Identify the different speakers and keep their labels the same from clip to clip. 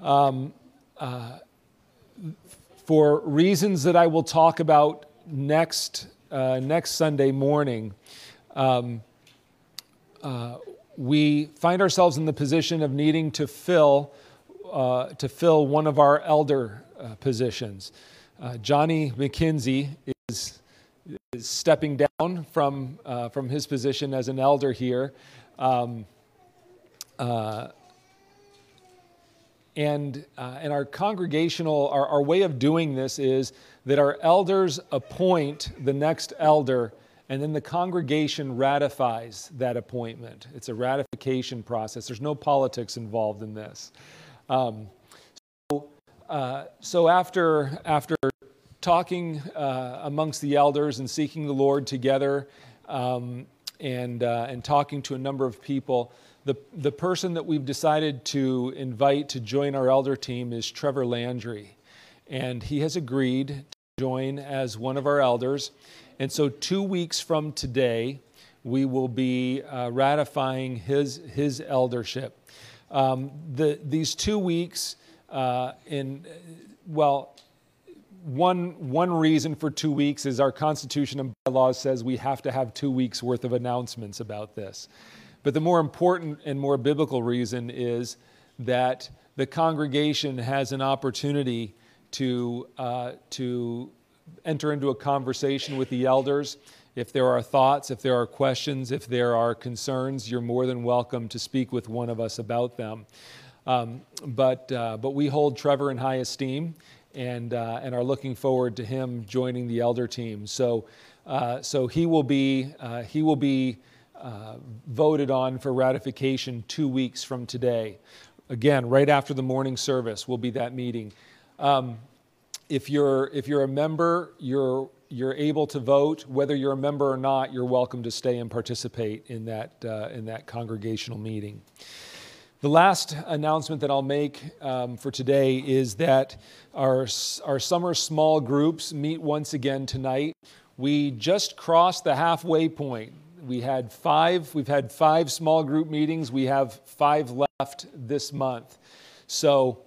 Speaker 1: um, uh, for reasons that I will talk about next, uh, next Sunday morning, um, uh, we find ourselves in the position of needing to fill, uh, to fill one of our elder uh, positions. Uh, Johnny McKinsey is, is stepping down from, from his position as an elder here. Um, and, uh, and our congregational, our, our way of doing this is that our elders appoint the next elder and then the congregation ratifies that appointment. It's a ratification process. There's no politics involved in this. Um, so, uh, so after, after talking uh, amongst the elders and seeking the Lord together um, and, uh, and talking to a number of people, the, the person that we've decided to invite to join our elder team is Trevor Landry. And he has agreed to join as one of our elders. And so, two weeks from today, we will be uh, ratifying his, his eldership. Um, the, these two weeks, uh, in, well, one, one reason for two weeks is our Constitution and bylaws says we have to have two weeks worth of announcements about this. But the more important and more biblical reason is that the congregation has an opportunity to, uh, to enter into a conversation with the elders. If there are thoughts, if there are questions, if there are concerns, you're more than welcome to speak with one of us about them. Um, but, uh, but we hold Trevor in high esteem and, uh, and are looking forward to him joining the elder team. So, uh, so he will be, uh, he will be uh, voted on for ratification two weeks from today. Again, right after the morning service will be that meeting. Um, if you're if you're a member, you're you're able to vote. Whether you're a member or not, you're welcome to stay and participate in that uh, in that congregational meeting. The last announcement that I'll make um, for today is that our our summer small groups meet once again tonight. We just crossed the halfway point. We had five. We've had five small group meetings. We have five left this month. So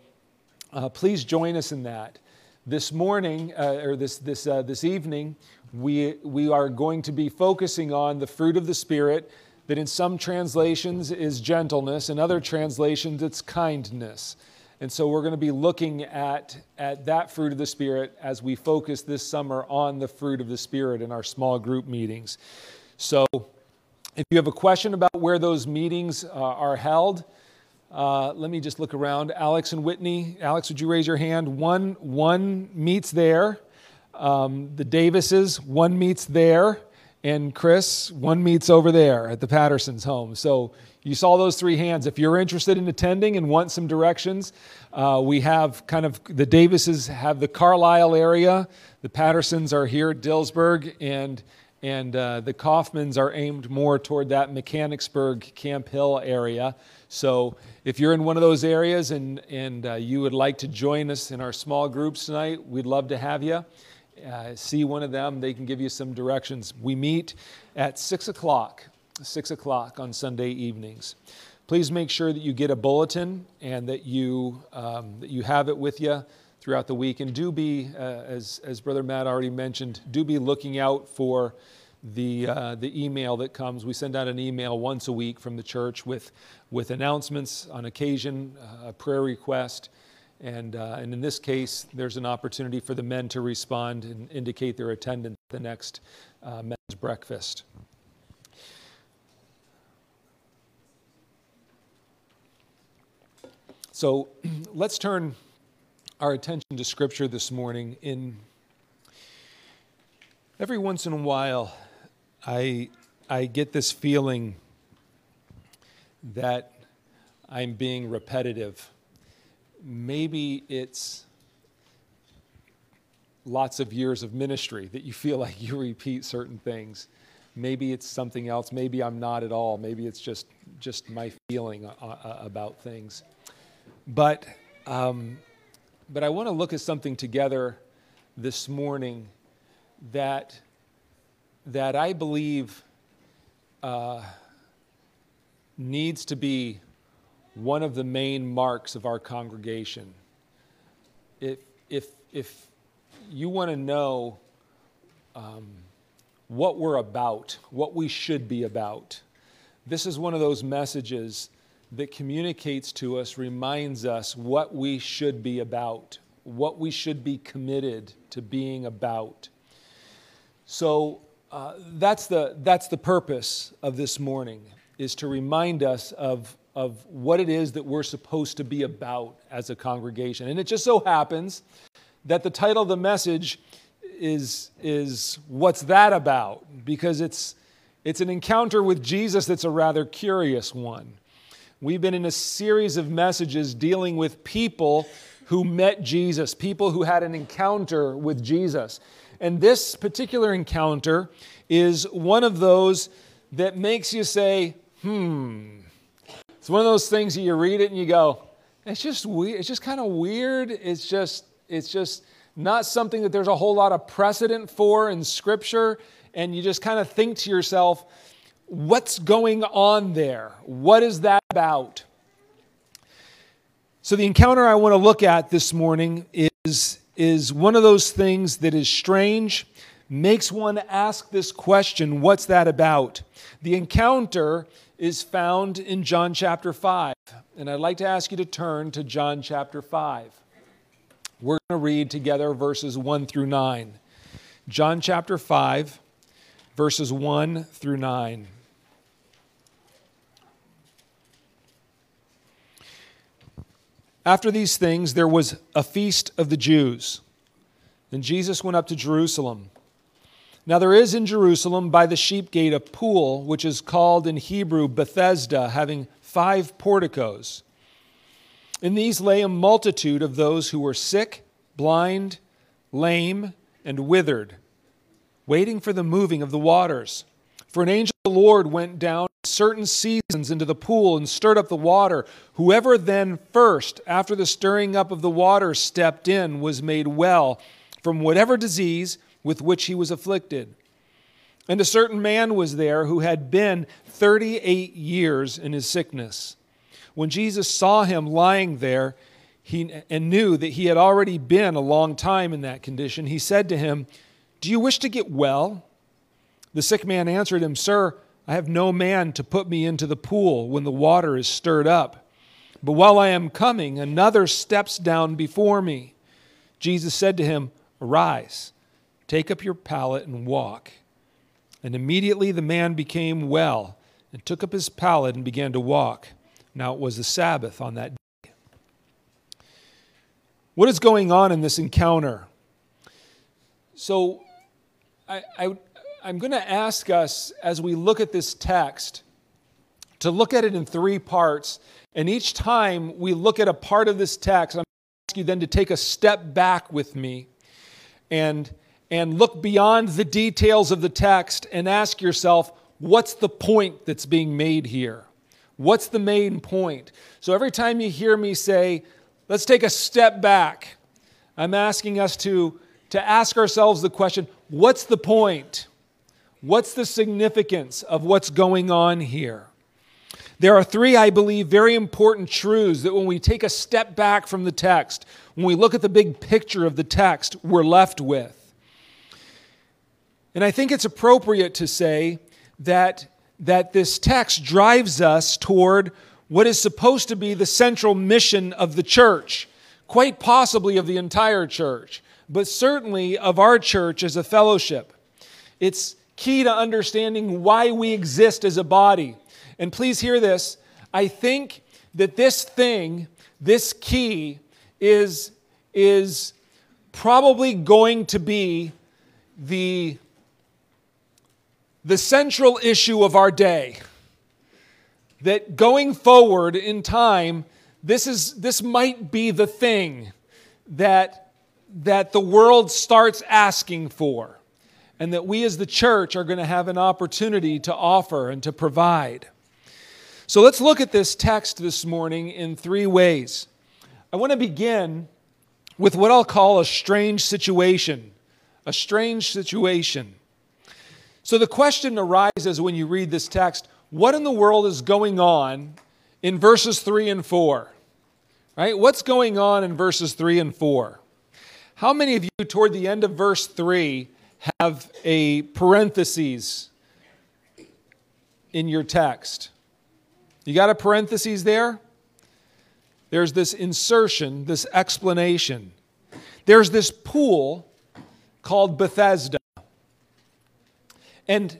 Speaker 1: uh, please join us in that. This morning, uh, or this, this, uh, this evening, we, we are going to be focusing on the fruit of the Spirit, that in some translations is gentleness, in other translations it's kindness. And so we're going to be looking at, at that fruit of the Spirit as we focus this summer on the fruit of the Spirit in our small group meetings. So if you have a question about where those meetings uh, are held, uh, let me just look around. Alex and Whitney. Alex, would you raise your hand? One, one meets there. Um, the Davises, one meets there. And Chris, one meets over there at the Pattersons' home. So you saw those three hands. If you're interested in attending and want some directions, uh, we have kind of the Davises have the Carlisle area. The Pattersons are here at Dillsburg, and and uh, the Kaufmans are aimed more toward that Mechanicsburg, Camp Hill area. So if you're in one of those areas and, and uh, you would like to join us in our small groups tonight, we'd love to have you. Uh, see one of them, they can give you some directions. We meet at 6 o'clock, 6 o'clock on Sunday evenings. Please make sure that you get a bulletin and that you, um, that you have it with you throughout the week. And do be, uh, as, as Brother Matt already mentioned, do be looking out for the, uh, the email that comes. We send out an email once a week from the church with, with announcements on occasion, uh, a prayer request. And, uh, and in this case, there's an opportunity for the men to respond and indicate their attendance at the next uh, men's breakfast. So let's turn our attention to Scripture this morning. In every once in a while, I, I get this feeling that I'm being repetitive. Maybe it's lots of years of ministry that you feel like you repeat certain things. Maybe it's something else. Maybe I'm not at all. Maybe it's just, just my feeling uh, uh, about things. But, um, but I want to look at something together this morning that that I believe uh, needs to be one of the main marks of our congregation. If, if, if you want to know um, what we're about, what we should be about, this is one of those messages that communicates to us, reminds us what we should be about, what we should be committed to being about. So uh, that's, the, that's the purpose of this morning, is to remind us of, of what it is that we're supposed to be about as a congregation. And it just so happens that the title of the message is, is What's That About? Because it's, it's an encounter with Jesus that's a rather curious one. We've been in a series of messages dealing with people who met Jesus, people who had an encounter with Jesus. And this particular encounter is one of those that makes you say, hmm. It's one of those things that you read it and you go, it's just weird. It's just kind of weird. It's just, it's just not something that there's a whole lot of precedent for in Scripture. And you just kind of think to yourself, what's going on there? What is that about? So, the encounter I want to look at this morning is, is one of those things that is strange, makes one ask this question what's that about? The encounter is found in John chapter 5. And I'd like to ask you to turn to John chapter 5. We're going to read together verses 1 through 9. John chapter 5, verses 1 through 9. After these things, there was a feast of the Jews. And Jesus went up to Jerusalem. Now, there is in Jerusalem by the sheep gate a pool, which is called in Hebrew Bethesda, having five porticos. In these lay a multitude of those who were sick, blind, lame, and withered, waiting for the moving of the waters. For an angel of the Lord went down certain seasons into the pool and stirred up the water. Whoever then first, after the stirring up of the water, stepped in was made well from whatever disease with which he was afflicted. And a certain man was there who had been 38 years in his sickness. When Jesus saw him lying there he, and knew that he had already been a long time in that condition, he said to him, Do you wish to get well? The sick man answered him, Sir, I have no man to put me into the pool when the water is stirred up. But while I am coming, another steps down before me. Jesus said to him, Arise, take up your pallet and walk. And immediately the man became well and took up his pallet and began to walk. Now it was the Sabbath on that day. What is going on in this encounter? So, I, I, I'm going to ask us as we look at this text to look at it in three parts. And each time we look at a part of this text, I'm going to ask you then to take a step back with me and, and look beyond the details of the text and ask yourself, what's the point that's being made here? What's the main point? So every time you hear me say, let's take a step back, I'm asking us to, to ask ourselves the question, what's the point? What's the significance of what's going on here? There are three, I believe, very important truths that when we take a step back from the text, when we look at the big picture of the text, we're left with. And I think it's appropriate to say that, that this text drives us toward what is supposed to be the central mission of the church, quite possibly of the entire church, but certainly of our church as a fellowship. It's, key to understanding why we exist as a body. And please hear this. I think that this thing, this key, is, is probably going to be the, the central issue of our day. That going forward in time, this, is, this might be the thing that, that the world starts asking for and that we as the church are going to have an opportunity to offer and to provide. So let's look at this text this morning in three ways. I want to begin with what I'll call a strange situation. A strange situation. So the question arises when you read this text what in the world is going on in verses 3 and 4. Right? What's going on in verses 3 and 4? How many of you, toward the end of verse 3, have a parenthesis in your text? You got a parenthesis there? There's this insertion, this explanation. There's this pool called Bethesda. And,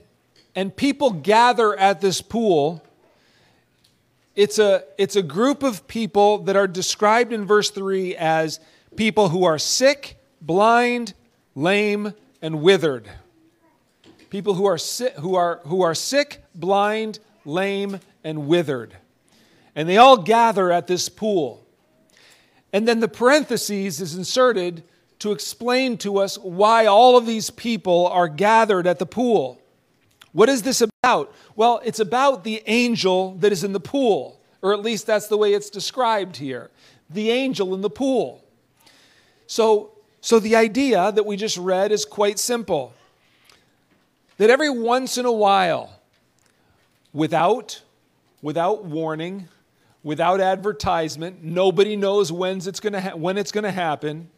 Speaker 1: and people gather at this pool. It's a, it's a group of people that are described in verse 3 as people who are sick, blind, lame, and withered. People who are, si- who are, who are sick, blind, lame, and withered. And they all gather at this pool. And then the parentheses is inserted to explain to us why all of these people are gathered at the pool. What is this about? Well, it's about the angel that is in the pool, or at least that's the way it's described here the angel in the pool. So, so the idea that we just read is quite simple that every once in a while, without, without warning, without advertisement, nobody knows when's it's gonna ha- when it's going to happen,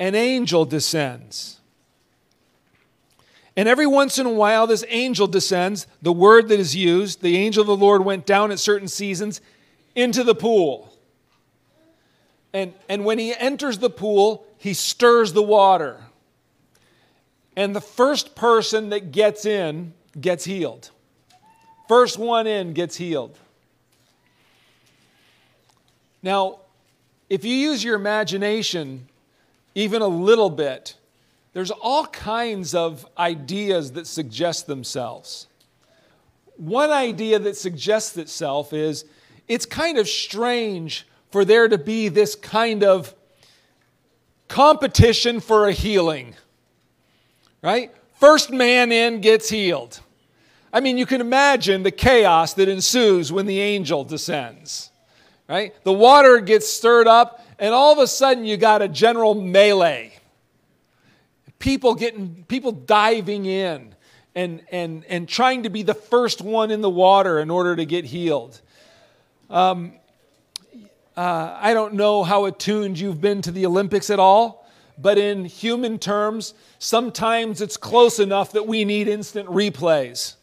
Speaker 1: an angel descends. And every once in a while, this angel descends. The word that is used, the angel of the Lord went down at certain seasons into the pool. And, and when he enters the pool, he stirs the water. And the first person that gets in gets healed. First one in gets healed. Now, if you use your imagination even a little bit, there's all kinds of ideas that suggest themselves. One idea that suggests itself is it's kind of strange for there to be this kind of competition for a healing, right? First man in gets healed. I mean, you can imagine the chaos that ensues when the angel descends, right? The water gets stirred up, and all of a sudden you got a general melee people getting people diving in and and and trying to be the first one in the water in order to get healed um, uh, i don't know how attuned you've been to the olympics at all but in human terms sometimes it's close enough that we need instant replays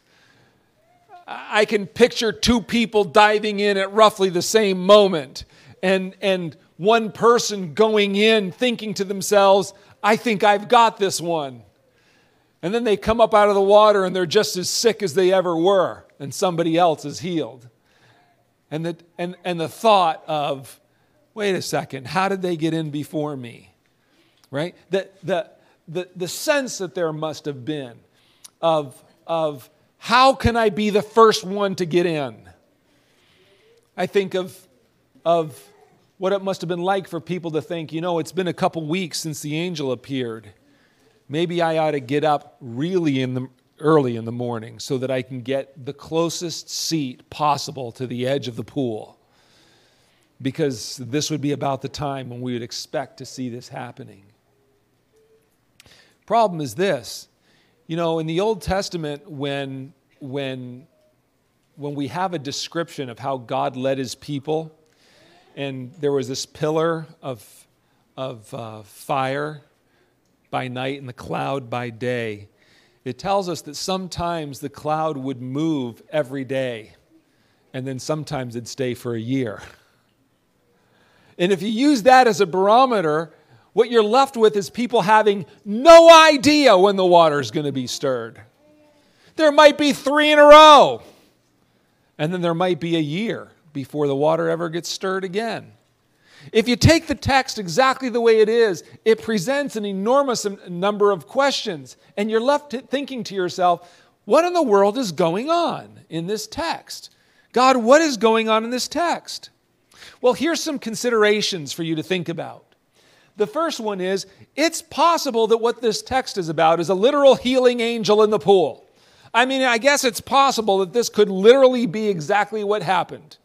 Speaker 1: i can picture two people diving in at roughly the same moment and and one person going in thinking to themselves I think I've got this one. And then they come up out of the water and they're just as sick as they ever were, and somebody else is healed. And the, and, and the thought of, wait a second, how did they get in before me? Right? The, the, the, the sense that there must have been of, of how can I be the first one to get in? I think of, of what it must have been like for people to think, you know, it's been a couple weeks since the angel appeared. Maybe I ought to get up really in the early in the morning so that I can get the closest seat possible to the edge of the pool. Because this would be about the time when we would expect to see this happening. Problem is this, you know, in the Old Testament when when when we have a description of how God led his people, and there was this pillar of, of uh, fire by night and the cloud by day. It tells us that sometimes the cloud would move every day, and then sometimes it'd stay for a year. And if you use that as a barometer, what you're left with is people having no idea when the water's going to be stirred. There might be three in a row, and then there might be a year before the water ever gets stirred again. If you take the text exactly the way it is, it presents an enormous number of questions, and you're left thinking to yourself, what in the world is going on in this text? God, what is going on in this text? Well, here's some considerations for you to think about. The first one is it's possible that what this text is about is a literal healing angel in the pool. I mean, I guess it's possible that this could literally be exactly what happened.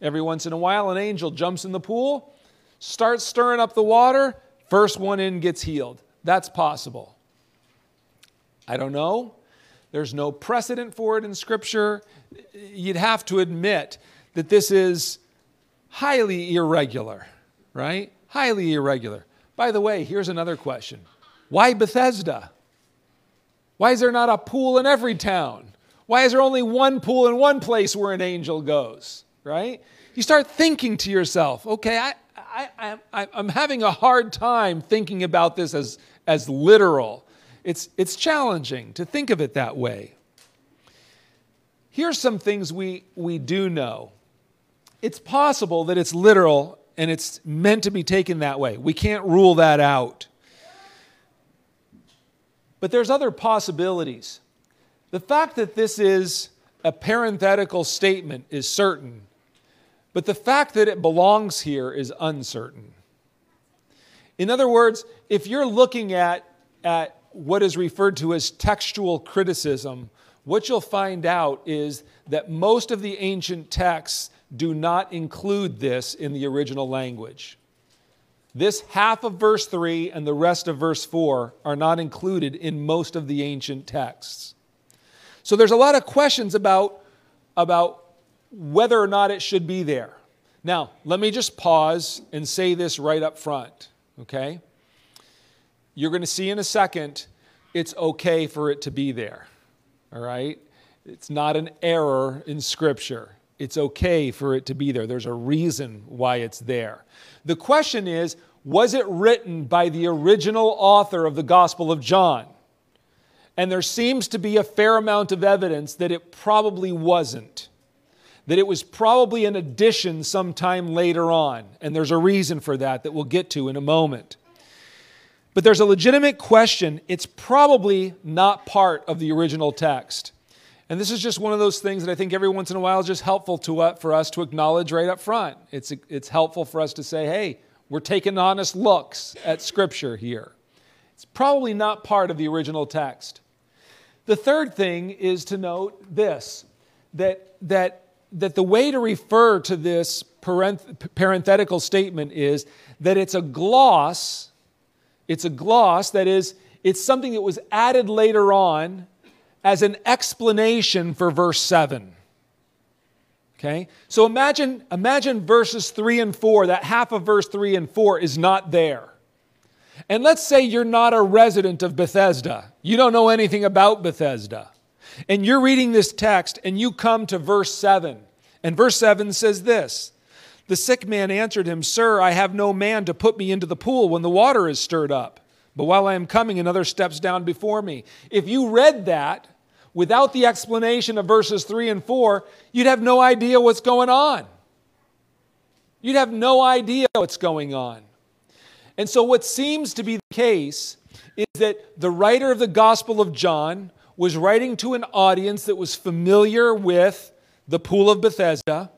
Speaker 1: Every once in a while, an angel jumps in the pool, starts stirring up the water, first one in gets healed. That's possible. I don't know. There's no precedent for it in Scripture. You'd have to admit that this is highly irregular, right? Highly irregular. By the way, here's another question Why Bethesda? Why is there not a pool in every town? Why is there only one pool in one place where an angel goes, right? You start thinking to yourself, okay, I, I, I, I'm having a hard time thinking about this as, as literal. It's, it's challenging to think of it that way. Here's some things we, we do know. It's possible that it's literal and it's meant to be taken that way. We can't rule that out. But there's other possibilities. The fact that this is a parenthetical statement is certain, but the fact that it belongs here is uncertain. In other words, if you're looking at, at what is referred to as textual criticism, what you'll find out is that most of the ancient texts do not include this in the original language. This half of verse 3 and the rest of verse 4 are not included in most of the ancient texts. So there's a lot of questions about, about whether or not it should be there. Now, let me just pause and say this right up front, okay? You're going to see in a second it's okay for it to be there, all right? It's not an error in Scripture. It's okay for it to be there. There's a reason why it's there. The question is was it written by the original author of the Gospel of John? And there seems to be a fair amount of evidence that it probably wasn't. That it was probably an addition sometime later on. And there's a reason for that that we'll get to in a moment. But there's a legitimate question. It's probably not part of the original text. And this is just one of those things that I think every once in a while is just helpful to, uh, for us to acknowledge right up front. It's, it's helpful for us to say, hey, we're taking honest looks at Scripture here. It's probably not part of the original text. The third thing is to note this that, that, that the way to refer to this parenth- parenthetical statement is that it's a gloss. It's a gloss, that is, it's something that was added later on as an explanation for verse 7. Okay? So imagine, imagine verses 3 and 4, that half of verse 3 and 4 is not there. And let's say you're not a resident of Bethesda. You don't know anything about Bethesda. And you're reading this text and you come to verse 7. And verse 7 says this The sick man answered him, Sir, I have no man to put me into the pool when the water is stirred up. But while I am coming, another steps down before me. If you read that, without the explanation of verses 3 and 4, you'd have no idea what's going on. You'd have no idea what's going on. And so, what seems to be the case is that the writer of the Gospel of John was writing to an audience that was familiar with the Pool of Bethesda,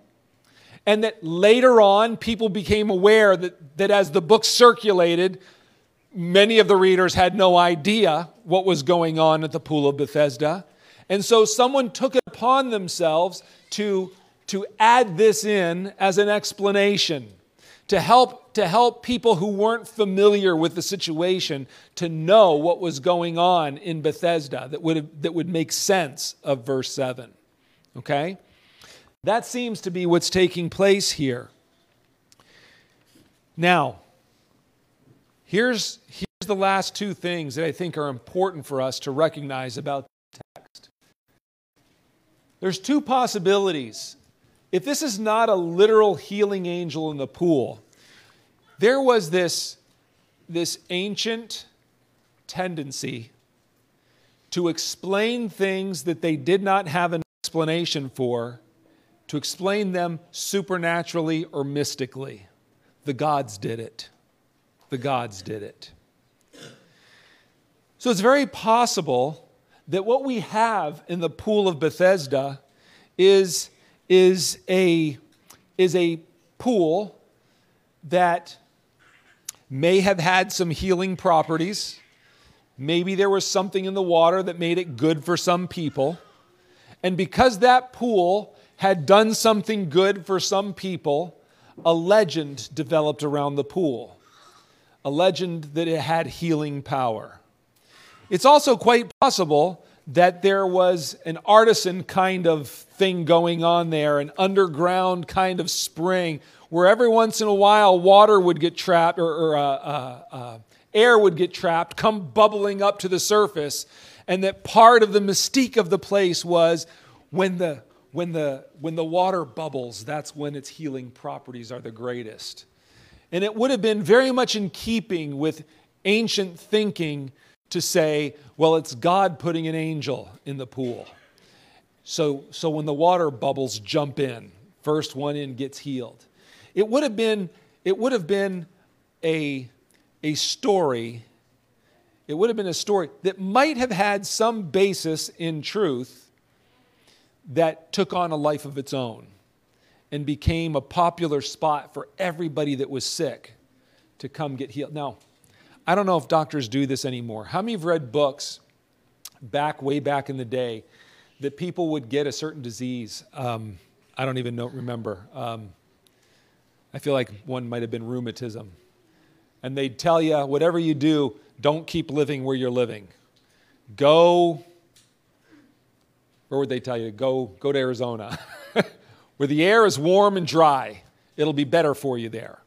Speaker 1: and that later on people became aware that, that as the book circulated, many of the readers had no idea what was going on at the Pool of Bethesda. And so someone took it upon themselves to, to add this in as an explanation to help, to help people who weren't familiar with the situation to know what was going on in Bethesda that would, have, that would make sense of verse 7. Okay? That seems to be what's taking place here. Now, here's, here's the last two things that I think are important for us to recognize about the text. there's two possibilities. If this is not a literal healing angel in the pool, there was this, this ancient tendency to explain things that they did not have an explanation for, to explain them supernaturally or mystically. The gods did it. The gods did it. So it's very possible that what we have in the pool of Bethesda is, is, a, is a pool that may have had some healing properties. Maybe there was something in the water that made it good for some people. And because that pool had done something good for some people, a legend developed around the pool. A legend that it had healing power. It's also quite possible that there was an artesian kind of thing going on there, an underground kind of spring, where every once in a while water would get trapped or, or uh, uh, uh, air would get trapped, come bubbling up to the surface, and that part of the mystique of the place was when the when the when the water bubbles, that's when its healing properties are the greatest. And it would have been very much in keeping with ancient thinking to say, well, it's God putting an angel in the pool. So, so when the water bubbles jump in, first one in gets healed. It would have been, it would have been a, a story, it would have been a story that might have had some basis in truth that took on a life of its own and became a popular spot for everybody that was sick to come get healed. Now, I don't know if doctors do this anymore. How many have read books back, way back in the day, that people would get a certain disease? Um, I don't even know, remember. Um, I feel like one might have been rheumatism. And they'd tell you, whatever you do, don't keep living where you're living. Go, where would they tell you? Go, go to Arizona, where the air is warm and dry. It'll be better for you there.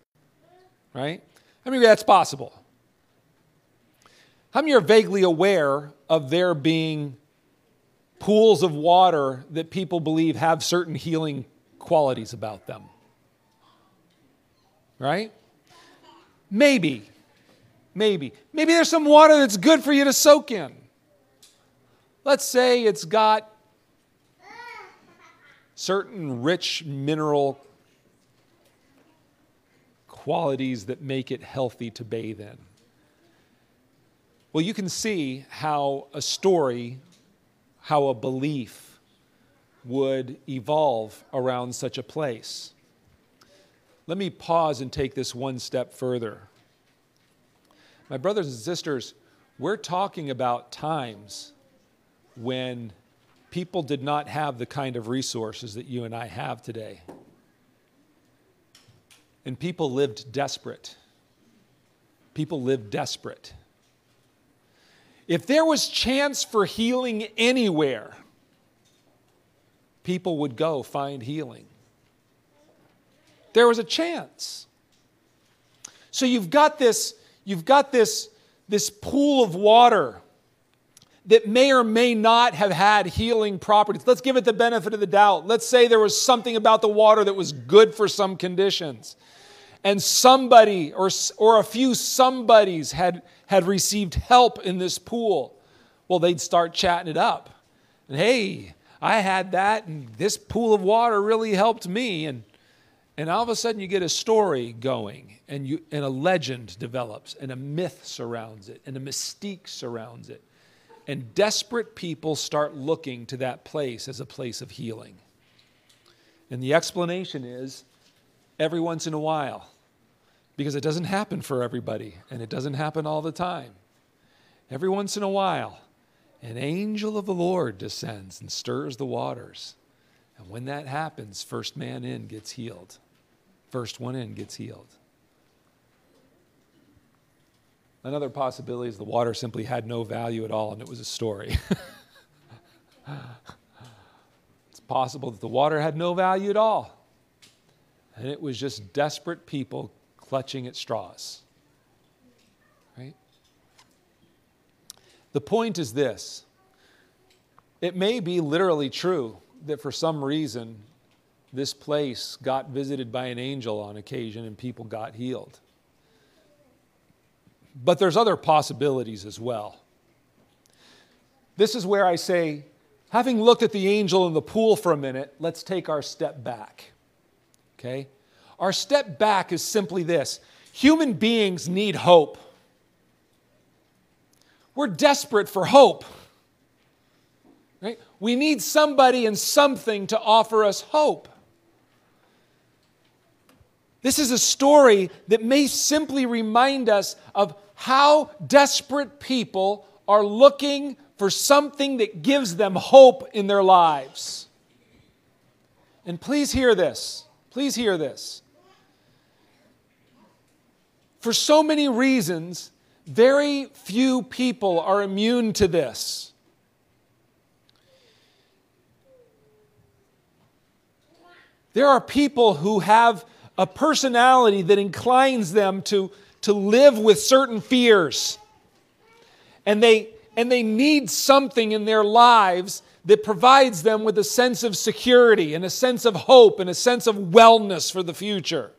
Speaker 1: Right? I mean, that's possible. How many are vaguely aware of there being pools of water that people believe have certain healing qualities about them? Right? Maybe. Maybe. Maybe there's some water that's good for you to soak in. Let's say it's got certain rich mineral qualities that make it healthy to bathe in. Well, you can see how a story, how a belief would evolve around such a place. Let me pause and take this one step further. My brothers and sisters, we're talking about times when people did not have the kind of resources that you and I have today. And people lived desperate. People lived desperate. If there was chance for healing anywhere, people would go find healing. There was a chance. So you've got this, you've got this, this pool of water that may or may not have had healing properties. Let's give it the benefit of the doubt. Let's say there was something about the water that was good for some conditions. And somebody or, or a few somebodies had, had received help in this pool, well, they'd start chatting it up. And hey, I had that, and this pool of water really helped me. And, and all of a sudden, you get a story going, and, you, and a legend develops, and a myth surrounds it, and a mystique surrounds it. And desperate people start looking to that place as a place of healing. And the explanation is every once in a while, because it doesn't happen for everybody and it doesn't happen all the time. Every once in a while, an angel of the Lord descends and stirs the waters. And when that happens, first man in gets healed. First one in gets healed. Another possibility is the water simply had no value at all and it was a story. it's possible that the water had no value at all and it was just desperate people clutching at straws. Right? The point is this it may be literally true that for some reason this place got visited by an angel on occasion and people got healed. But there's other possibilities as well. This is where I say, having looked at the angel in the pool for a minute, let's take our step back. Okay? Our step back is simply this human beings need hope. We're desperate for hope. Right? We need somebody and something to offer us hope. This is a story that may simply remind us of how desperate people are looking for something that gives them hope in their lives. And please hear this. Please hear this. For so many reasons, very few people are immune to this. There are people who have a personality that inclines them to, to live with certain fears. And they, and they need something in their lives that provides them with a sense of security and a sense of hope and a sense of wellness for the future.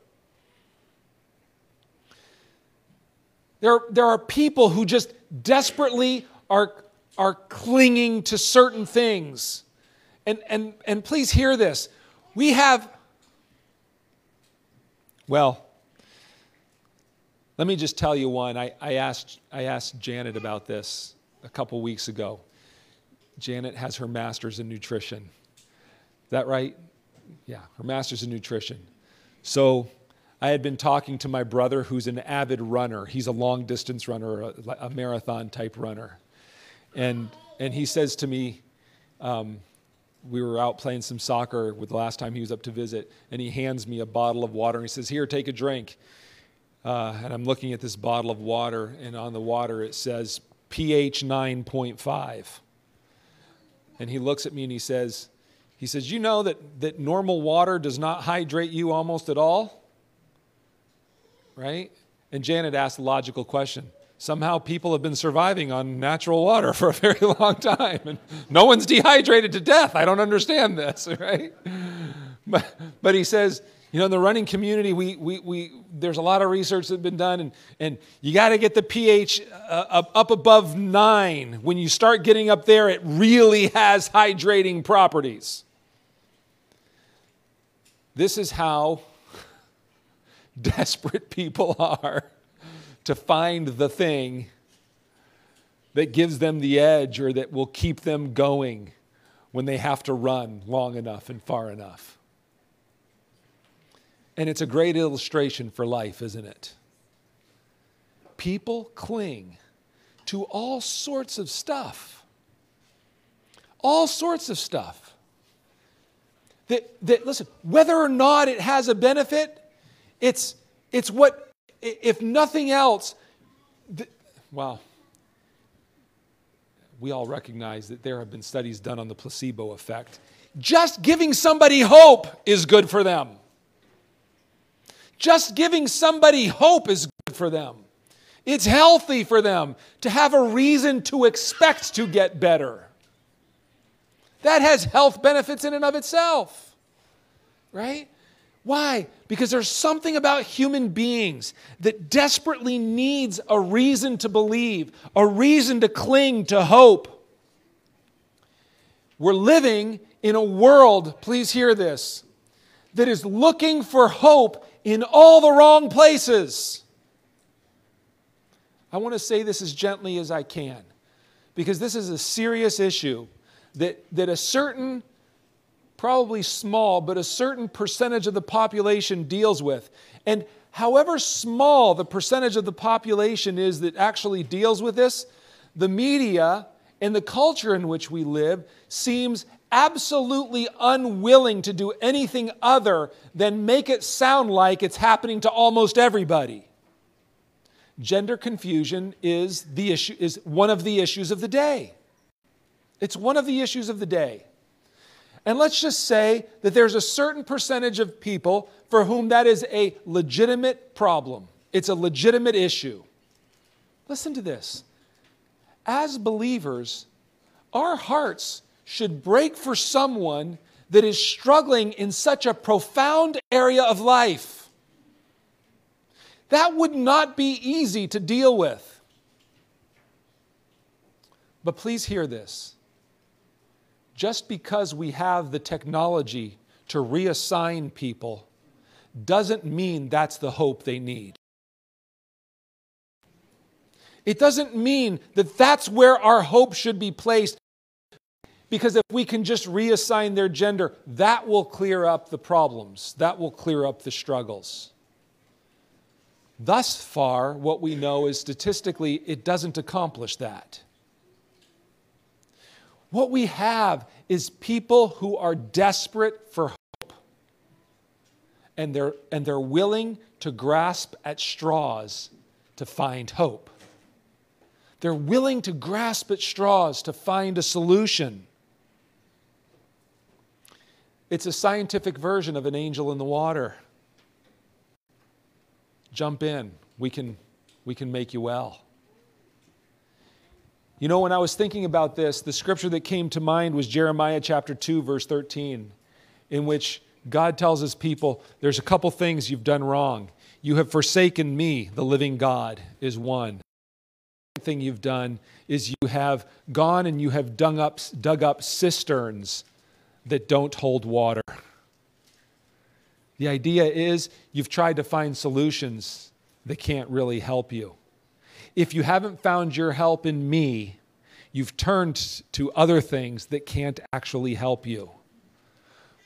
Speaker 1: There, there are people who just desperately are, are clinging to certain things. And, and, and please hear this. We have, well, let me just tell you one. I, I, asked, I asked Janet about this a couple weeks ago. Janet has her master's in nutrition. Is that right? Yeah, her master's in nutrition. So I had been talking to my brother, who's an avid runner. He's a long distance runner, a, a marathon type runner. And, and he says to me, um, we were out playing some soccer with the last time he was up to visit, and he hands me a bottle of water and he says, Here, take a drink. Uh, and I'm looking at this bottle of water, and on the water it says pH 9.5. And he looks at me and he says, he says, You know that, that normal water does not hydrate you almost at all? Right? And Janet asked a logical question. Somehow people have been surviving on natural water for a very long time, and no one's dehydrated to death. I don't understand this, right? But, but he says, you know, in the running community, we, we, we, there's a lot of research that's been done, and, and you got to get the pH uh, up above nine. When you start getting up there, it really has hydrating properties. This is how desperate people are to find the thing that gives them the edge or that will keep them going when they have to run long enough and far enough. And it's a great illustration for life, isn't it? People cling to all sorts of stuff. All sorts of stuff. That, that listen, whether or not it has a benefit, it's, it's what, if nothing else, wow. We all recognize that there have been studies done on the placebo effect. Just giving somebody hope is good for them. Just giving somebody hope is good for them. It's healthy for them to have a reason to expect to get better. That has health benefits in and of itself, right? Why? Because there's something about human beings that desperately needs a reason to believe, a reason to cling to hope. We're living in a world, please hear this, that is looking for hope in all the wrong places. I want to say this as gently as I can because this is a serious issue that, that a certain, probably small, but a certain percentage of the population deals with. And however small the percentage of the population is that actually deals with this, the media and the culture in which we live seems absolutely unwilling to do anything other than make it sound like it's happening to almost everybody. Gender confusion is, the issue, is one of the issues of the day. It's one of the issues of the day. And let's just say that there's a certain percentage of people for whom that is a legitimate problem. It's a legitimate issue. Listen to this. As believers, our hearts should break for someone that is struggling in such a profound area of life. That would not be easy to deal with. But please hear this. Just because we have the technology to reassign people doesn't mean that's the hope they need. It doesn't mean that that's where our hope should be placed because if we can just reassign their gender, that will clear up the problems, that will clear up the struggles. Thus far, what we know is statistically, it doesn't accomplish that. What we have is people who are desperate for hope, and they're, and they're willing to grasp at straws to find hope. They're willing to grasp at straws to find a solution. It's a scientific version of an angel in the water. Jump in. We can, we can make you well. You know, when I was thinking about this, the scripture that came to mind was Jeremiah chapter 2, verse 13, in which God tells his people, There's a couple things you've done wrong. You have forsaken me, the living God, is one. The thing you've done is you have gone and you have dug up, dug up cisterns that don't hold water. The idea is you've tried to find solutions that can't really help you. If you haven't found your help in me, you've turned to other things that can't actually help you.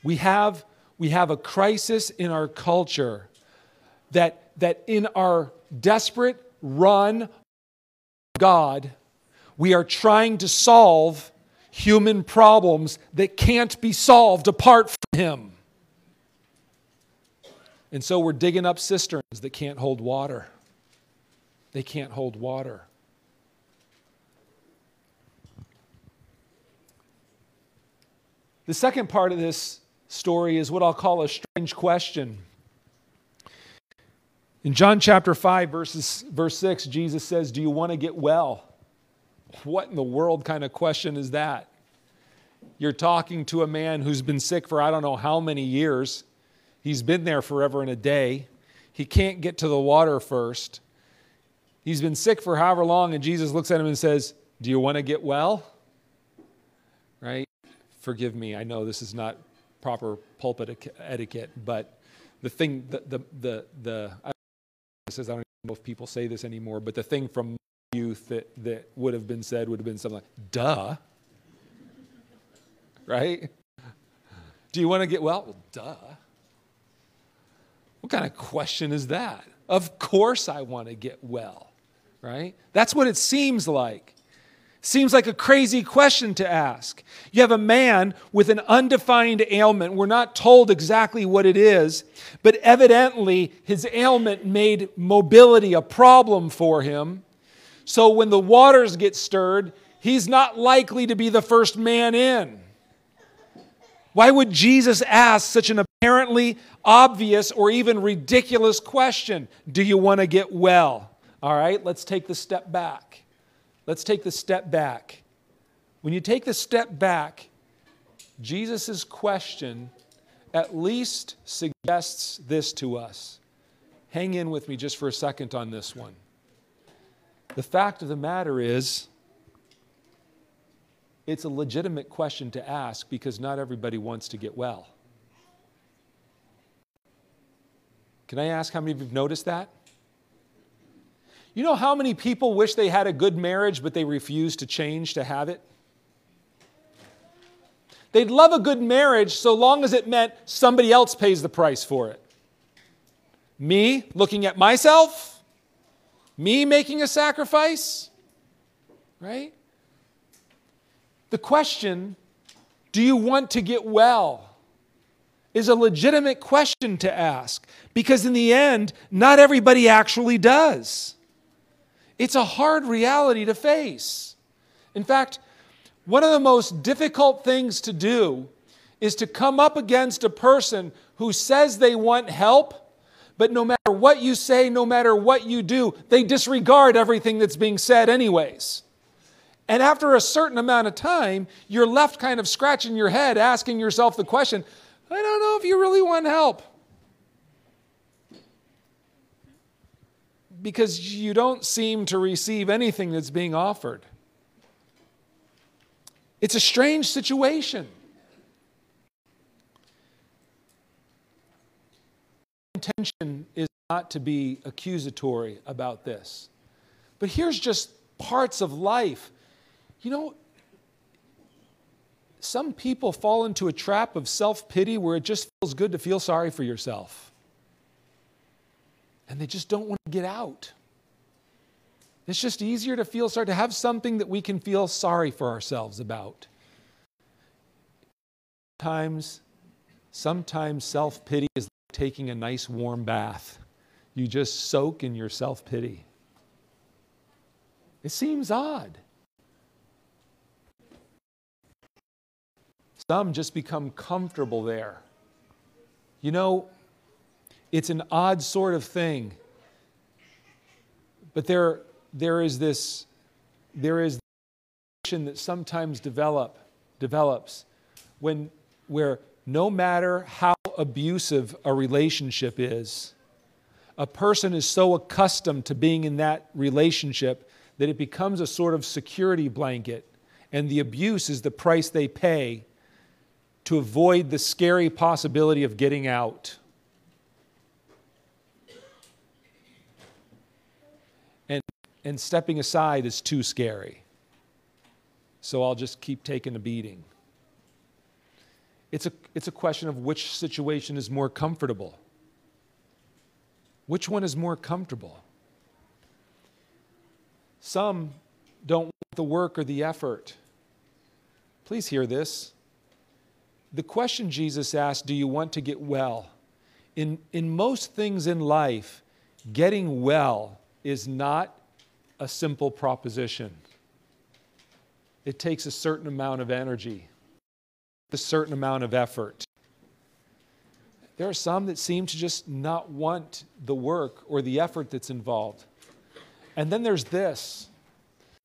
Speaker 1: We have, we have a crisis in our culture that, that in our desperate run, God, we are trying to solve human problems that can't be solved apart from Him. And so we're digging up cisterns that can't hold water. They can't hold water. The second part of this story is what I'll call a strange question. In John chapter 5, verses, verse 6, Jesus says, Do you want to get well? What in the world kind of question is that? You're talking to a man who's been sick for I don't know how many years. He's been there forever and a day. He can't get to the water first. He's been sick for however long, and Jesus looks at him and says, Do you want to get well? Right? Forgive me. I know this is not proper pulpit etiquette, but the thing, the, the, the, the I don't know if people say this anymore, but the thing from youth that, that would have been said would have been something like, duh. Right? Do you want to get well? Well, duh. What kind of question is that? Of course I want to get well, right? That's what it seems like. Seems like a crazy question to ask. You have a man with an undefined ailment. We're not told exactly what it is, but evidently his ailment made mobility a problem for him. So when the waters get stirred, he's not likely to be the first man in. Why would Jesus ask such an apparently obvious or even ridiculous question? Do you want to get well? All right, let's take the step back. Let's take the step back. When you take the step back, Jesus' question at least suggests this to us. Hang in with me just for a second on this one. The fact of the matter is, it's a legitimate question to ask because not everybody wants to get well. Can I ask how many of you have noticed that? You know how many people wish they had a good marriage, but they refuse to change to have it? They'd love a good marriage so long as it meant somebody else pays the price for it. Me looking at myself? Me making a sacrifice? Right? The question, do you want to get well? is a legitimate question to ask because, in the end, not everybody actually does. It's a hard reality to face. In fact, one of the most difficult things to do is to come up against a person who says they want help but no matter what you say, no matter what you do, they disregard everything that's being said, anyways. And after a certain amount of time, you're left kind of scratching your head, asking yourself the question I don't know if you really want help. Because you don't seem to receive anything that's being offered. It's a strange situation. intention is not to be accusatory about this. But here's just parts of life. You know, some people fall into a trap of self pity where it just feels good to feel sorry for yourself. And they just don't want to get out. It's just easier to feel sorry, to have something that we can feel sorry for ourselves about. Sometimes, sometimes self pity is like taking a nice warm bath. You just soak in your self pity. It seems odd. some just become comfortable there. You know, it's an odd sort of thing. But there, there is this, there is that sometimes develop, develops when, where no matter how abusive a relationship is, a person is so accustomed to being in that relationship that it becomes a sort of security blanket, and the abuse is the price they pay to avoid the scary possibility of getting out. And, stepping aside is too scary. So I'll just keep taking a beating. It's a, it's a question of which situation is more comfortable. Which one is more comfortable? Some don't want the work or the effort. Please hear this. The question Jesus asked, Do you want to get well? In, in most things in life, getting well is not a simple proposition. It takes a certain amount of energy, a certain amount of effort. There are some that seem to just not want the work or the effort that's involved. And then there's this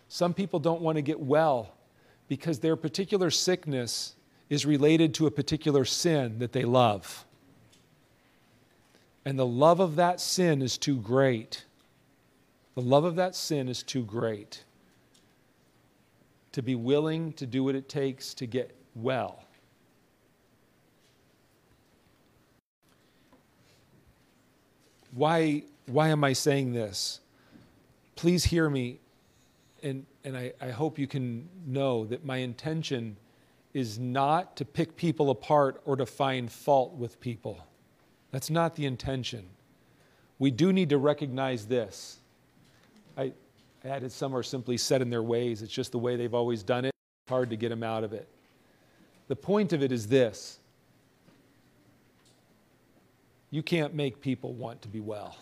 Speaker 1: some people don't want to get well because their particular sickness is related to a particular sin that they love. And the love of that sin is too great. The love of that sin is too great to be willing to do what it takes to get well. Why, why am I saying this? Please hear me, and, and I, I hope you can know that my intention is not to pick people apart or to find fault with people. That's not the intention. We do need to recognize this. I, added some are simply set in their ways. It's just the way they've always done it. It's hard to get them out of it. The point of it is this you can't make people want to be well.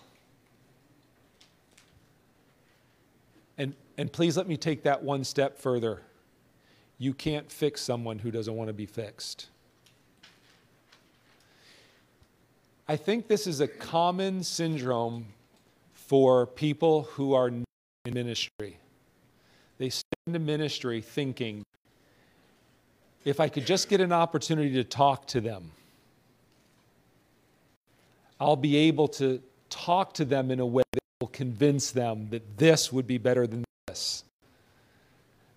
Speaker 1: And, and please let me take that one step further. You can't fix someone who doesn't want to be fixed. I think this is a common syndrome for people who are in ministry. They step into ministry thinking, if I could just get an opportunity to talk to them, I'll be able to talk to them in a way that will convince them that this would be better than this.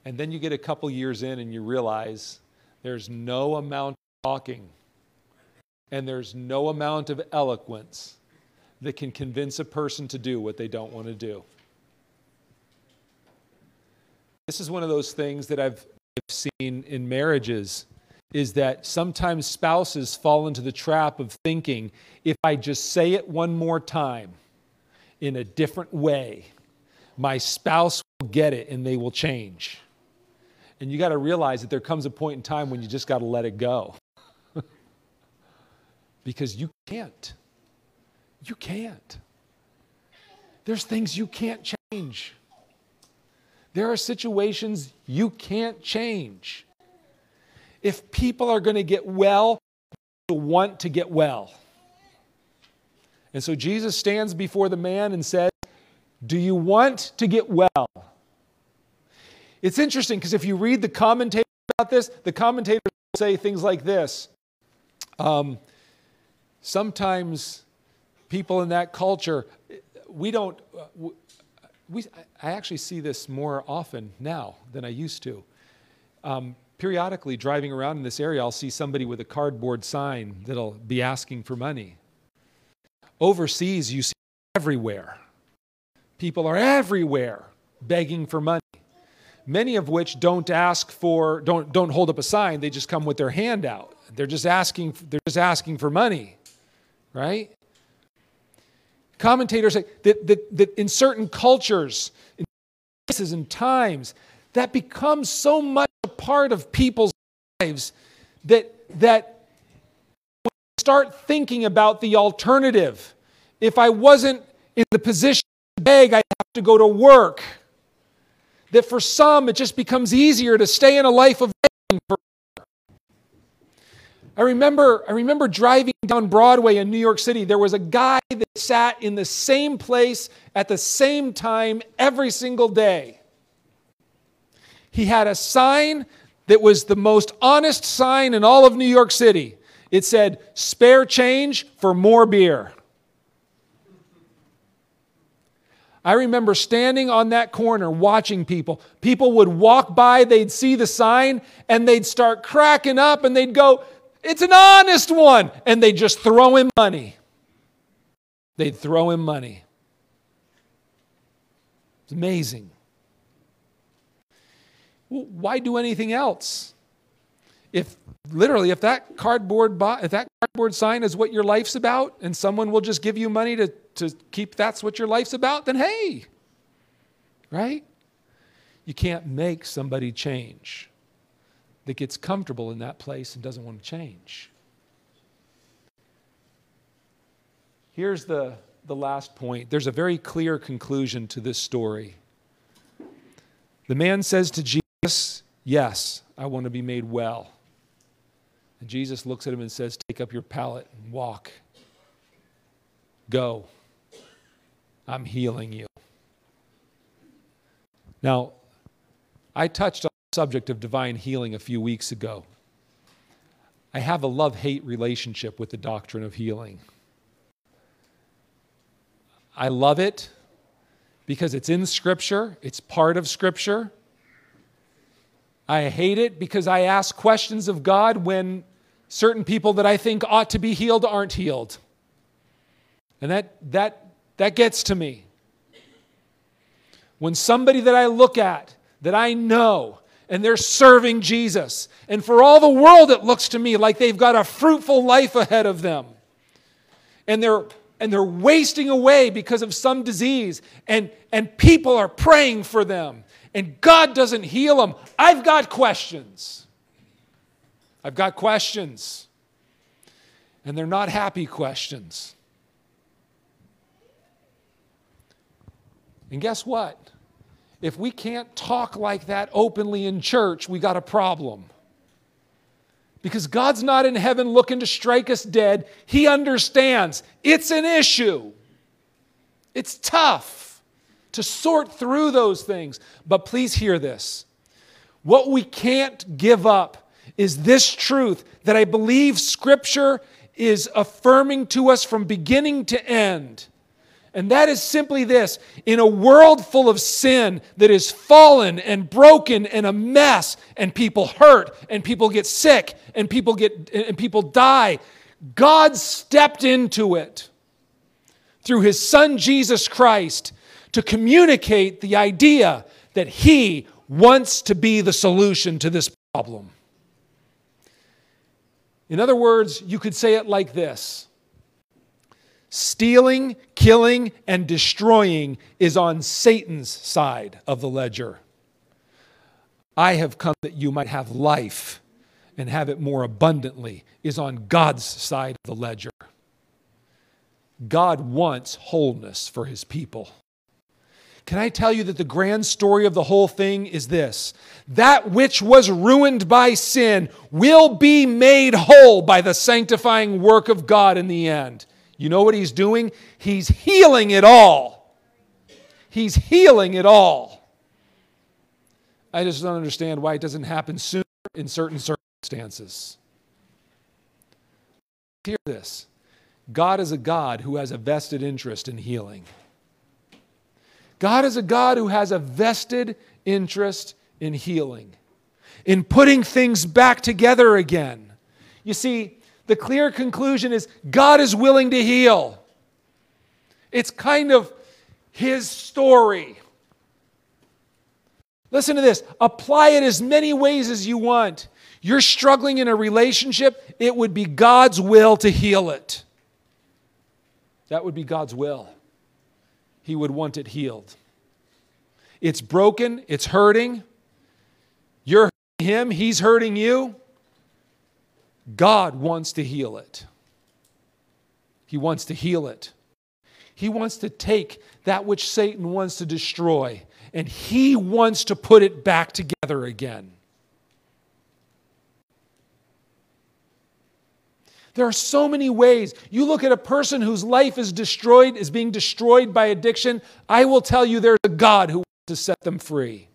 Speaker 1: And then you get a couple years in and you realize there's no amount of talking and there's no amount of eloquence that can convince a person to do what they don't want to do. This is one of those things that I've seen in marriages is that sometimes spouses fall into the trap of thinking if I just say it one more time in a different way, my spouse will get it and they will change. And you got to realize that there comes a point in time when you just got to let it go. because you can't. You can't. There's things you can't change. There are situations you can't change. If people are going to get well, they want to get well. And so Jesus stands before the man and says, Do you want to get well? It's interesting because if you read the commentators about this, the commentators say things like this. Um, sometimes people in that culture, we don't, uh, we, I actually see this more often now than I used to. Um, periodically, driving around in this area, I'll see somebody with a cardboard sign that'll be asking for money. Overseas, you see everywhere. People are everywhere begging for money. Many of which don't ask for, don't, don't hold up a sign, they just come with their hand out. They're just asking, they're just asking for money, right? Commentators say that, that, that in certain cultures, in places and times, that becomes so much a part of people's lives that, that when we start thinking about the alternative. If I wasn't in the position to beg, I'd have to go to work. That for some, it just becomes easier to stay in a life of begging for I remember, I remember driving down Broadway in New York City. There was a guy that sat in the same place at the same time every single day. He had a sign that was the most honest sign in all of New York City. It said, spare change for more beer. I remember standing on that corner watching people. People would walk by, they'd see the sign, and they'd start cracking up and they'd go, It's an honest one. And they'd just throw him money. They'd throw him money. It's amazing. Why do anything else? If literally, if that cardboard, if that cardboard sign is what your life's about, and someone will just give you money to to keep that's what your life's about, then hey, right? You can't make somebody change that gets comfortable in that place and doesn't want to change. Here's the, the last point. There's a very clear conclusion to this story. The man says to Jesus, Yes, I want to be made well. And Jesus looks at him and says, Take up your pallet and walk. Go. I'm healing you. Now, I touched on subject of divine healing a few weeks ago. I have a love hate relationship with the doctrine of healing. I love it because it's in Scripture, it's part of Scripture. I hate it because I ask questions of God when certain people that I think ought to be healed aren't healed. And that, that that gets to me. When somebody that I look at, that I know, and they're serving Jesus, and for all the world it looks to me like they've got a fruitful life ahead of them, and they're and they're wasting away because of some disease, and, and people are praying for them, and God doesn't heal them. I've got questions. I've got questions. And they're not happy questions. And guess what? If we can't talk like that openly in church, we got a problem. Because God's not in heaven looking to strike us dead. He understands it's an issue. It's tough to sort through those things. But please hear this. What we can't give up is this truth that I believe Scripture is affirming to us from beginning to end and that is simply this in a world full of sin that is fallen and broken and a mess, and people hurt, and people get sick, and people, get, and people die, God stepped into it through his son Jesus Christ to communicate the idea that he wants to be the solution to this problem. In other words, you could say it like this Stealing, killing, and destroying is on Satan's side of the ledger. I have come that you might have life and have it more abundantly, is on God's side of the ledger. God wants wholeness for his people. Can I tell you that the grand story of the whole thing is this? That which was ruined by sin will be made whole by the sanctifying work of God in the end. You know what he's doing? He's healing it all. He's healing it all. I just don't understand why it doesn't happen sooner in certain circumstances. Hear this God is a God who has a vested interest in healing. God is a God who has a vested interest in healing, in putting things back together again. You see, the clear conclusion is God is willing to heal. It's kind of his story. Listen to this apply it as many ways as you want. You're struggling in a relationship, it would be God's will to heal it. That would be God's will. He would want it healed. It's broken, it's hurting. You're hurting him, he's hurting you. God wants to heal it. He wants to heal it. He wants to take that which Satan wants to destroy and he wants to put it back together again. There are so many ways. You look at a person whose life is destroyed, is being destroyed by addiction. I will tell you there's a God who wants to set them free.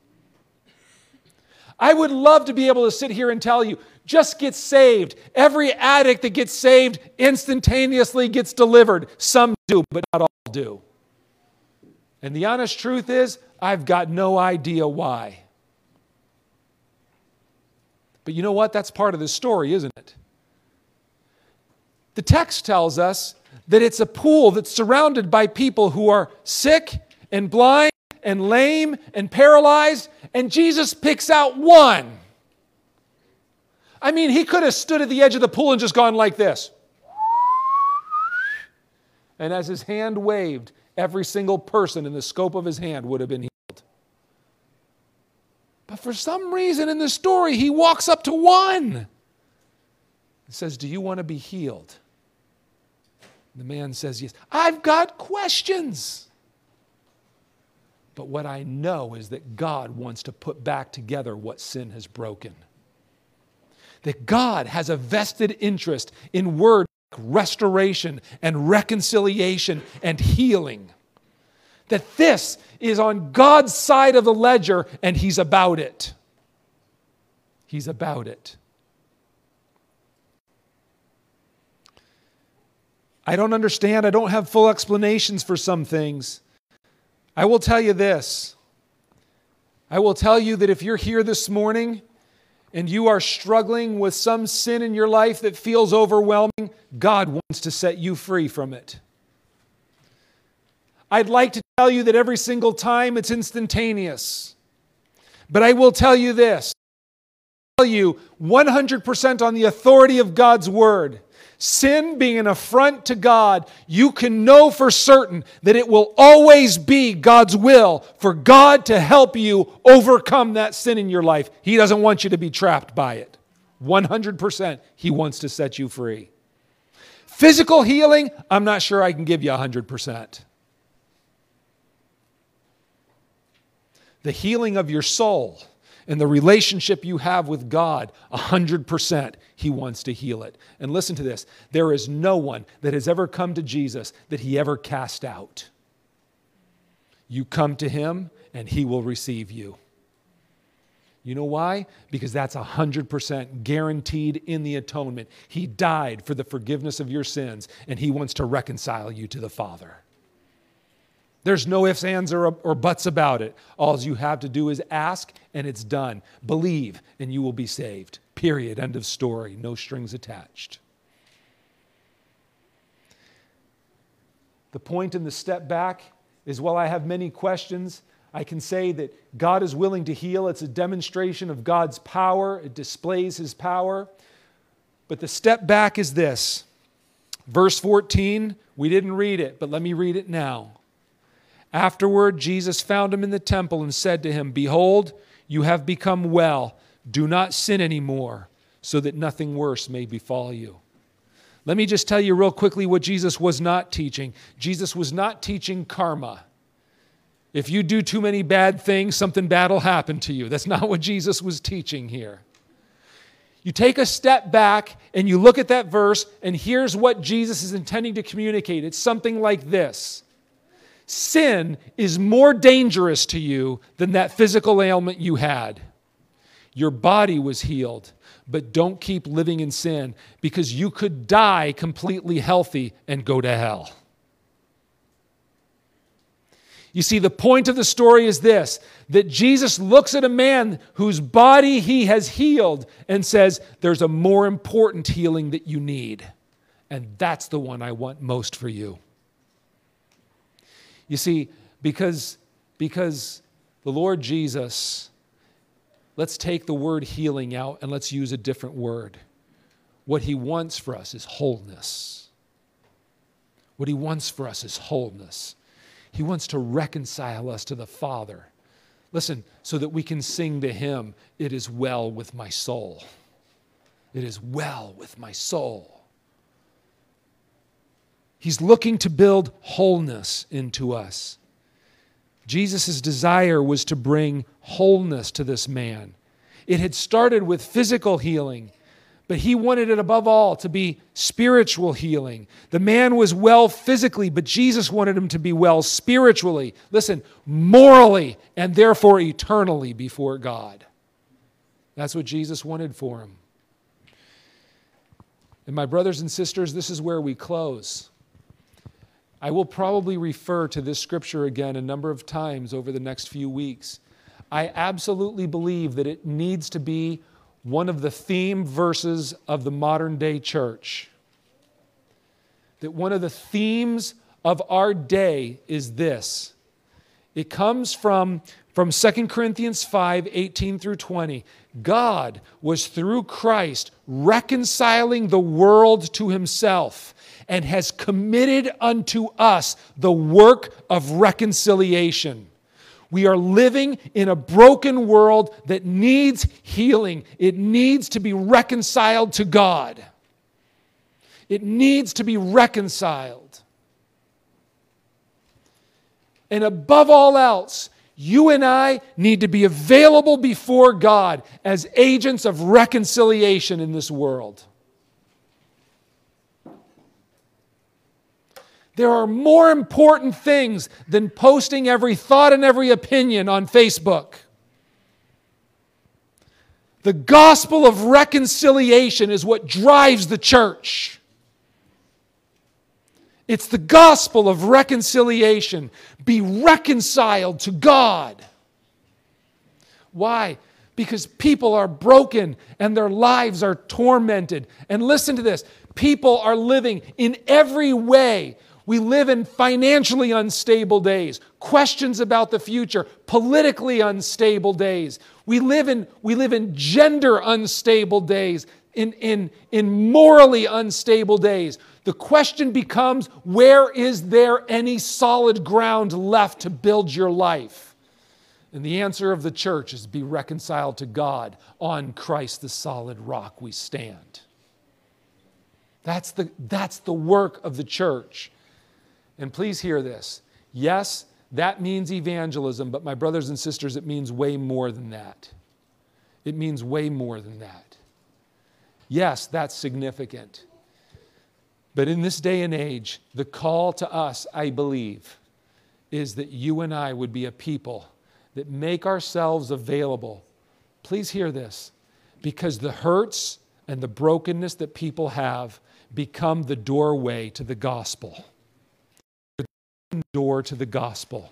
Speaker 1: I would love to be able to sit here and tell you, just get saved. Every addict that gets saved instantaneously gets delivered. Some do, but not all do. And the honest truth is, I've got no idea why. But you know what? That's part of the story, isn't it? The text tells us that it's a pool that's surrounded by people who are sick and blind and lame and paralyzed, and Jesus picks out one. I mean, he could have stood at the edge of the pool and just gone like this. And as his hand waved, every single person in the scope of his hand would have been healed. But for some reason in the story, he walks up to one and says, Do you want to be healed? The man says, Yes. I've got questions. But what I know is that God wants to put back together what sin has broken. That God has a vested interest in word restoration and reconciliation and healing. That this is on God's side of the ledger and He's about it. He's about it. I don't understand. I don't have full explanations for some things. I will tell you this. I will tell you that if you're here this morning and you are struggling with some sin in your life that feels overwhelming, God wants to set you free from it. I'd like to tell you that every single time it's instantaneous. But I will tell you this. I'll tell you 100% on the authority of God's word sin being an affront to God, you can know for certain that it will always be God's will for God to help you overcome that sin in your life. He doesn't want you to be trapped by it. 100%, He wants to set you free. Physical healing, I'm not sure I can give you 100%. The healing of your soul and the relationship you have with God, 100%, He wants to heal it. And listen to this there is no one that has ever come to Jesus that He ever cast out. You come to Him, and He will receive you. You know why? Because that's 100% guaranteed in the atonement. He died for the forgiveness of your sins, and He wants to reconcile you to the Father. There's no ifs, ands, or, or buts about it. All you have to do is ask, and it's done. Believe, and you will be saved. Period. End of story. No strings attached. The point in the step back is while I have many questions, I can say that God is willing to heal. It's a demonstration of God's power, it displays his power. But the step back is this. Verse 14, we didn't read it, but let me read it now. Afterward, Jesus found him in the temple and said to him, Behold, you have become well. Do not sin anymore, so that nothing worse may befall you. Let me just tell you real quickly what Jesus was not teaching. Jesus was not teaching karma. If you do too many bad things, something bad will happen to you. That's not what Jesus was teaching here. You take a step back and you look at that verse, and here's what Jesus is intending to communicate. It's something like this sin is more dangerous to you than that physical ailment you had. Your body was healed, but don't keep living in sin because you could die completely healthy and go to hell. You see, the point of the story is this that Jesus looks at a man whose body he has healed and says, There's a more important healing that you need. And that's the one I want most for you. You see, because, because the Lord Jesus, let's take the word healing out and let's use a different word. What he wants for us is wholeness. What he wants for us is wholeness. He wants to reconcile us to the Father. Listen, so that we can sing to him, It is well with my soul. It is well with my soul. He's looking to build wholeness into us. Jesus' desire was to bring wholeness to this man. It had started with physical healing, but he wanted it above all to be spiritual healing. The man was well physically, but Jesus wanted him to be well spiritually. Listen, morally, and therefore eternally before God. That's what Jesus wanted for him. And my brothers and sisters, this is where we close. I will probably refer to this scripture again a number of times over the next few weeks. I absolutely believe that it needs to be one of the theme verses of the modern day church. That one of the themes of our day is this. It comes from, from 2 Corinthians 5 18 through 20. God was through Christ reconciling the world to himself and has committed unto us the work of reconciliation. We are living in a broken world that needs healing. It needs to be reconciled to God. It needs to be reconciled. And above all else, you and I need to be available before God as agents of reconciliation in this world. There are more important things than posting every thought and every opinion on Facebook. The gospel of reconciliation is what drives the church. It's the gospel of reconciliation. Be reconciled to God. Why? Because people are broken and their lives are tormented. And listen to this people are living in every way we live in financially unstable days, questions about the future, politically unstable days. We live in, we live in gender unstable days, in, in, in morally unstable days. The question becomes where is there any solid ground left to build your life? And the answer of the church is be reconciled to God. On Christ, the solid rock, we stand. That's the, that's the work of the church. And please hear this. Yes, that means evangelism, but my brothers and sisters, it means way more than that. It means way more than that. Yes, that's significant. But in this day and age, the call to us, I believe, is that you and I would be a people that make ourselves available. Please hear this because the hurts and the brokenness that people have become the doorway to the gospel door to the gospel.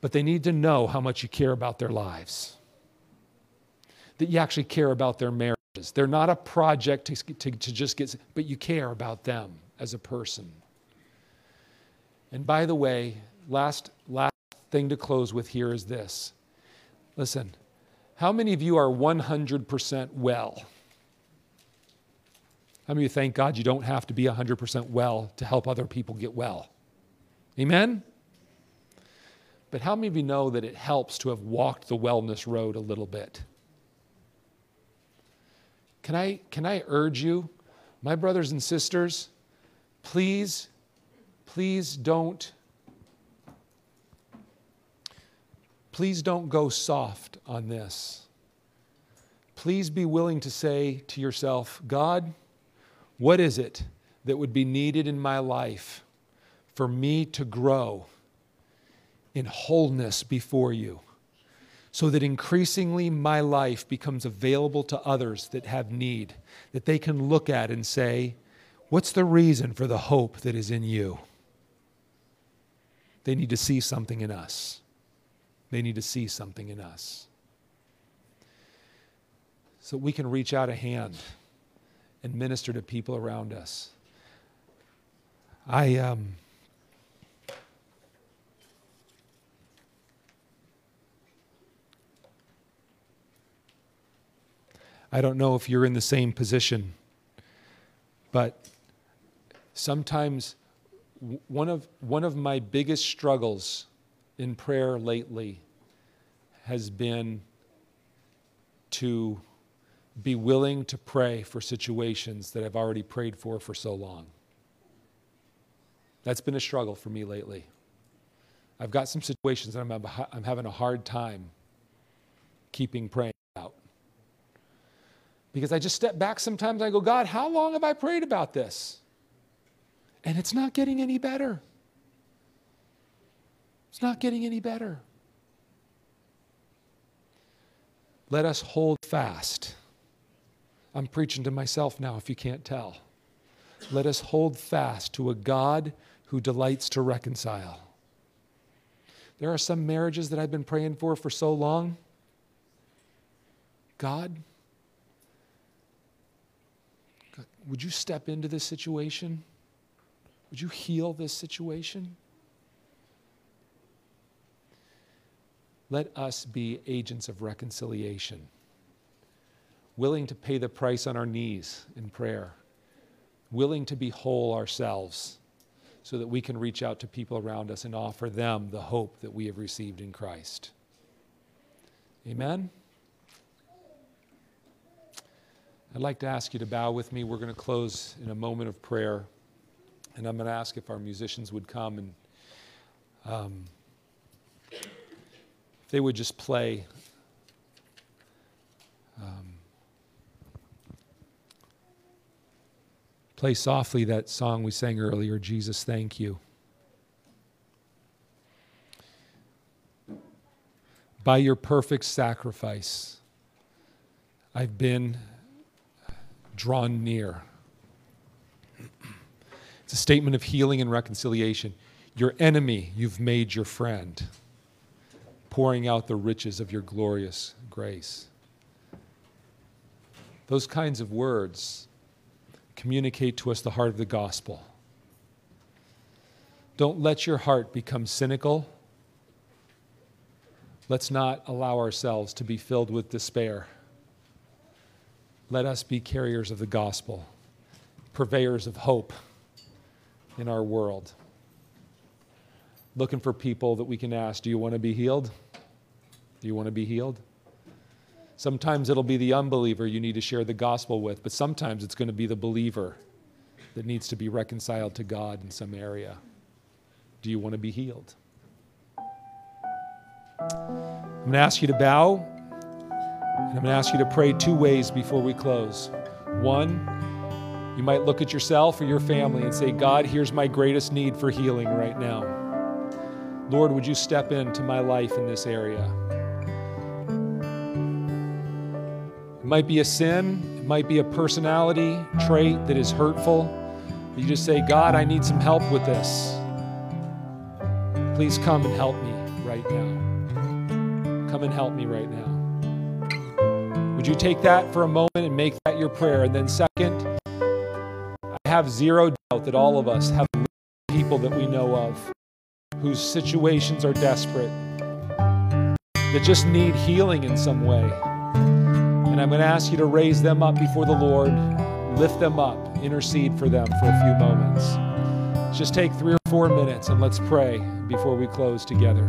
Speaker 1: But they need to know how much you care about their lives, that you actually care about their marriages. They're not a project to, to, to just get, but you care about them as a person. And by the way, last, last thing to close with here is this. Listen, how many of you are 100% well? How many of you thank God you don't have to be 100% well to help other people get well? Amen? But how many of you know that it helps to have walked the wellness road a little bit? Can I, can I urge you, my brothers and sisters, please, please don't, please don't go soft on this. Please be willing to say to yourself, God, what is it that would be needed in my life for me to grow in wholeness before you so that increasingly my life becomes available to others that have need, that they can look at and say, What's the reason for the hope that is in you? They need to see something in us. They need to see something in us. So we can reach out a hand and minister to people around us. I, um, I don't know if you're in the same position, but sometimes one of, one of my biggest struggles in prayer lately has been to be willing to pray for situations that I've already prayed for for so long. That's been a struggle for me lately. I've got some situations that I'm, I'm having a hard time keeping praying. Out. Because I just step back sometimes and I go, God, how long have I prayed about this? And it's not getting any better. It's not getting any better. Let us hold fast. I'm preaching to myself now, if you can't tell. Let us hold fast to a God who delights to reconcile. There are some marriages that I've been praying for for so long. God, would you step into this situation? Would you heal this situation? Let us be agents of reconciliation, willing to pay the price on our knees in prayer, willing to be whole ourselves so that we can reach out to people around us and offer them the hope that we have received in Christ. Amen? I'd like to ask you to bow with me. We're going to close in a moment of prayer. And I'm going to ask if our musicians would come and um, if they would just play. Play softly that song we sang earlier, Jesus, thank you. By your perfect sacrifice, I've been drawn near. It's a statement of healing and reconciliation. Your enemy, you've made your friend, pouring out the riches of your glorious grace. Those kinds of words communicate to us the heart of the gospel. Don't let your heart become cynical. Let's not allow ourselves to be filled with despair. Let us be carriers of the gospel, purveyors of hope in our world. Looking for people that we can ask, Do you want to be healed? Do you want to be healed? Sometimes it'll be the unbeliever you need to share the gospel with, but sometimes it's going to be the believer that needs to be reconciled to God in some area. Do you want to be healed? I'm going to ask you to bow, and I'm going to ask you to pray two ways before we close. One, you might look at yourself or your family and say, God, here's my greatest need for healing right now. Lord, would you step into my life in this area? Might be a sin, it might be a personality trait that is hurtful. You just say, God, I need some help with this. Please come and help me right now. Come and help me right now. Would you take that for a moment and make that your prayer? And then, second, I have zero doubt that all of us have people that we know of whose situations are desperate, that just need healing in some way. I'm going to ask you to raise them up before the Lord, lift them up, intercede for them for a few moments. Just take three or four minutes and let's pray before we close together.